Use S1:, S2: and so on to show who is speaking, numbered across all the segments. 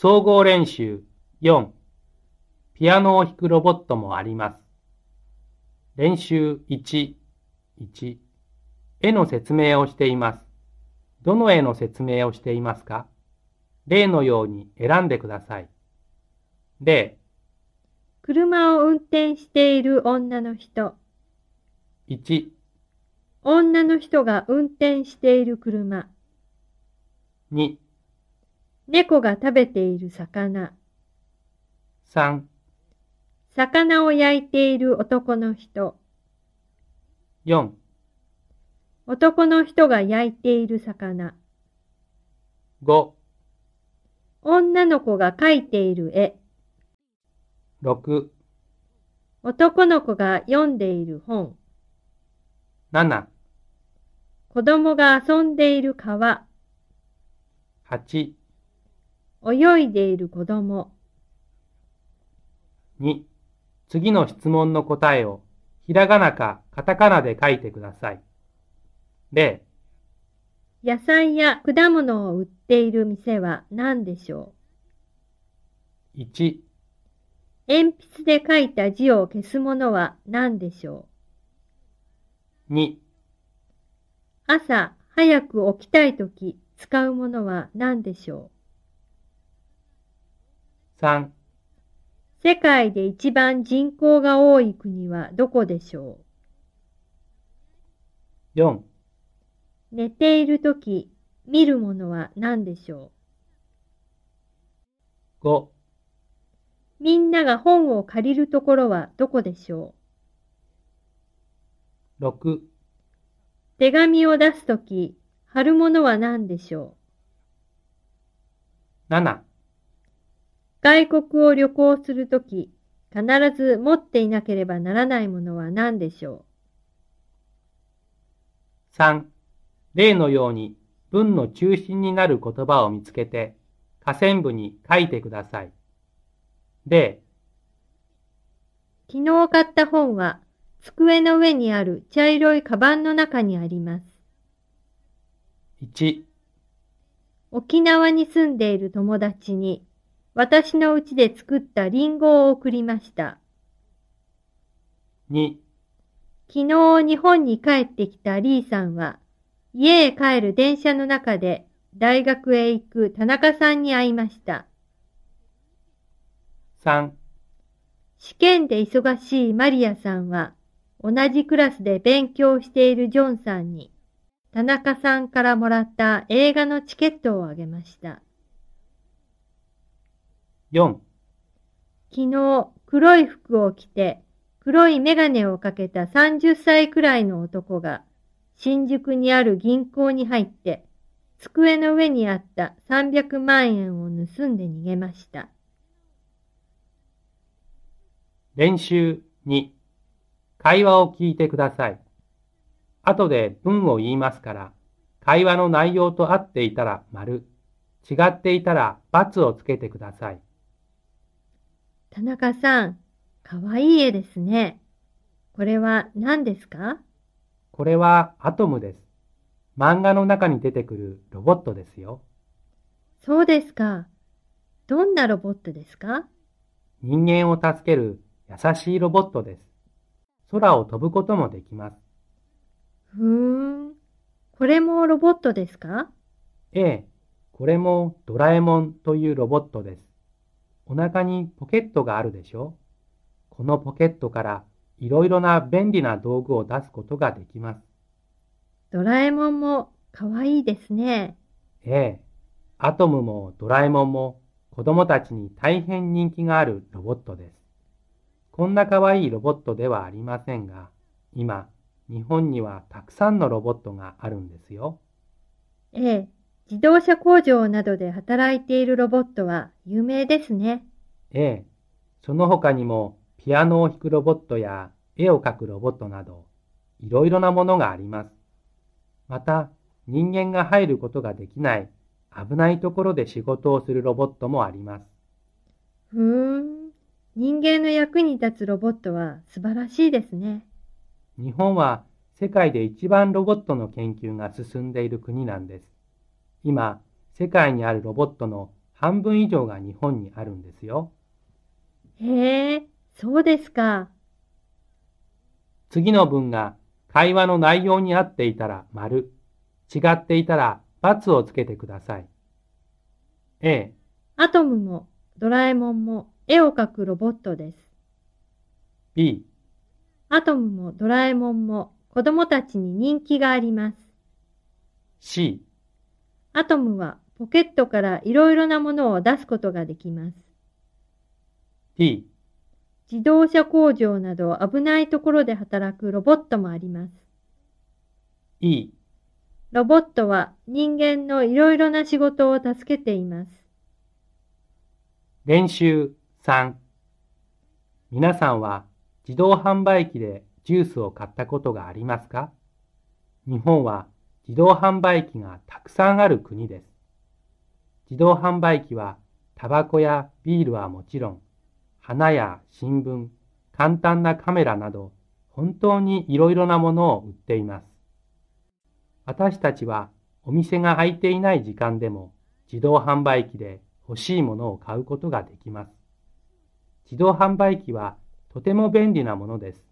S1: 総合練習4ピアノを弾くロボットもあります。練習1、1絵の説明をしています。どの絵の説明をしていますか？例のように選んでください。例、
S2: 車を運転している女の人。
S1: 1、
S2: 女の人が運転している車。
S1: 2、
S2: 猫が食べている魚。
S1: 3、
S2: 魚を焼いている男の人。
S1: 4、
S2: 男の人が焼いている魚。
S1: 5、
S2: 女の子が描いている絵。
S1: 6、
S2: 男の子が読んでいる本。
S1: 7、
S2: 子供が遊んでいる川。
S1: 8、
S2: 泳いでいる子供。
S1: 2次の質問の答えをひらがなかカタカナで書いてください。例、
S2: 野菜や果物を売っている店は何でしょ
S1: 1、
S2: う鉛筆で書いた字を消すものは何でしょ
S1: 2、
S2: う朝早く起きたいとき使うものは何でしょ
S1: 3、
S2: う世界で一番人口が多い国はどこでしょ
S1: 4、
S2: う寝ているとき見るものは何でしょ
S1: 5、
S2: うみんなが本を借りるところはどこでしょ
S1: 6、
S2: う手紙を出すとき貼るものは何でしょう
S1: ？7、
S2: 外国を旅行するとき、必ず持っていなければならないものは何でしょ
S1: 3、例のように文の中心になる言葉を見つけて下線部に書いてください。例、
S2: う昨日買った本は、机の上にある茶色いカバンの中にあります。
S1: 1、
S2: 沖縄に住んでいる友達に、私の家で作ったリンゴを送りました。
S1: 2、
S2: 昨日日本に帰ってきたリーさんは、家へ帰る電車の中で大学へ行く田中さんに会いました。
S1: 3、
S2: 試験で忙しいマリアさんは、同じクラスで勉強しているジョンさんに、田中さんからもらった映画のチケットをあげました。
S1: 4、
S2: 昨日、黒い服を着て、黒いメガネをかけた30歳くらいの男が、新宿にある銀行に入って、机の上にあった300万円を盗んで逃げました。
S1: 練習2、会話を聞いてください。後で文を言いますから、会話の内容と合っていたら丸、違っていたら×をつけてください。
S2: 田中さん、かわいい絵ですね。これは何ですか？
S1: これはアトムです。漫画の中に出てくるロボットですよ。
S2: そうですか。どんなロボットですか？
S1: 人間を助ける優しいロボットです。空を飛ぶこともできます。
S2: ふーん。これもロボットですか？
S1: ええ、これもドラえもんというロボットです。お腹にポケットがあるでしょ？このポケットからいろいろな便利な道具を出すことができます。
S2: ドラえもんもかわいいですね。
S1: ええ、アトムもドラえもんも子供たちに大変人気があるロボットです。こんなかわいいロボットではありませんが、今、日本にはたくさんのロボットがあるんですよ。
S2: ええ、自動車工場などで働いているロボットは有名ですね。
S1: ええ、その他にもピアノを弾くロボットや絵を描くロボットなど、いろいろなものがあります。また、人間が入ることができない危ないところで仕事をするロボットもあります。
S2: ふーん。人間の役に立つロボットは素晴らしいですね。
S1: 日本は世界で一番ロボットの研究が進んでいる国なんです。今、世界にあるロボットの半分以上が日本にあるんですよ。
S2: へえ、そうですか。
S1: 次の文が会話の内容に合っていたら丸、違っていたら×をつけてください。A、
S2: アトムもドラえもんも絵を描くロボットです。
S1: B、
S2: アトムもドラえもんも子供たちに人気があります。
S1: C、
S2: アトムはポケットからいろいろなものを出すことができます。
S1: D、
S2: 自動車工場など危ないところで働くロボットもあります。
S1: E、
S2: ロボットは人間のいろいろな仕事を助けています。
S1: 練習3皆さんは自動販売機でジュースを買ったことがありますか？日本は自動販売機がたくさんある国です。自動販売機はタバコやビールはもちろん、花や新聞、簡単なカメラなど本当にいろいろなものを売っています。私たちはお店が開いていない時間でも自動販売機で欲しいものを買うことができます。自動販売機はとても便利なものです。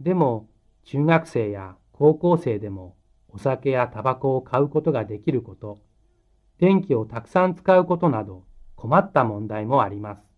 S1: でも、中学生や高校生でもお酒やタバコを買うことができること、電気をたくさん使うことなど困った問題もあります。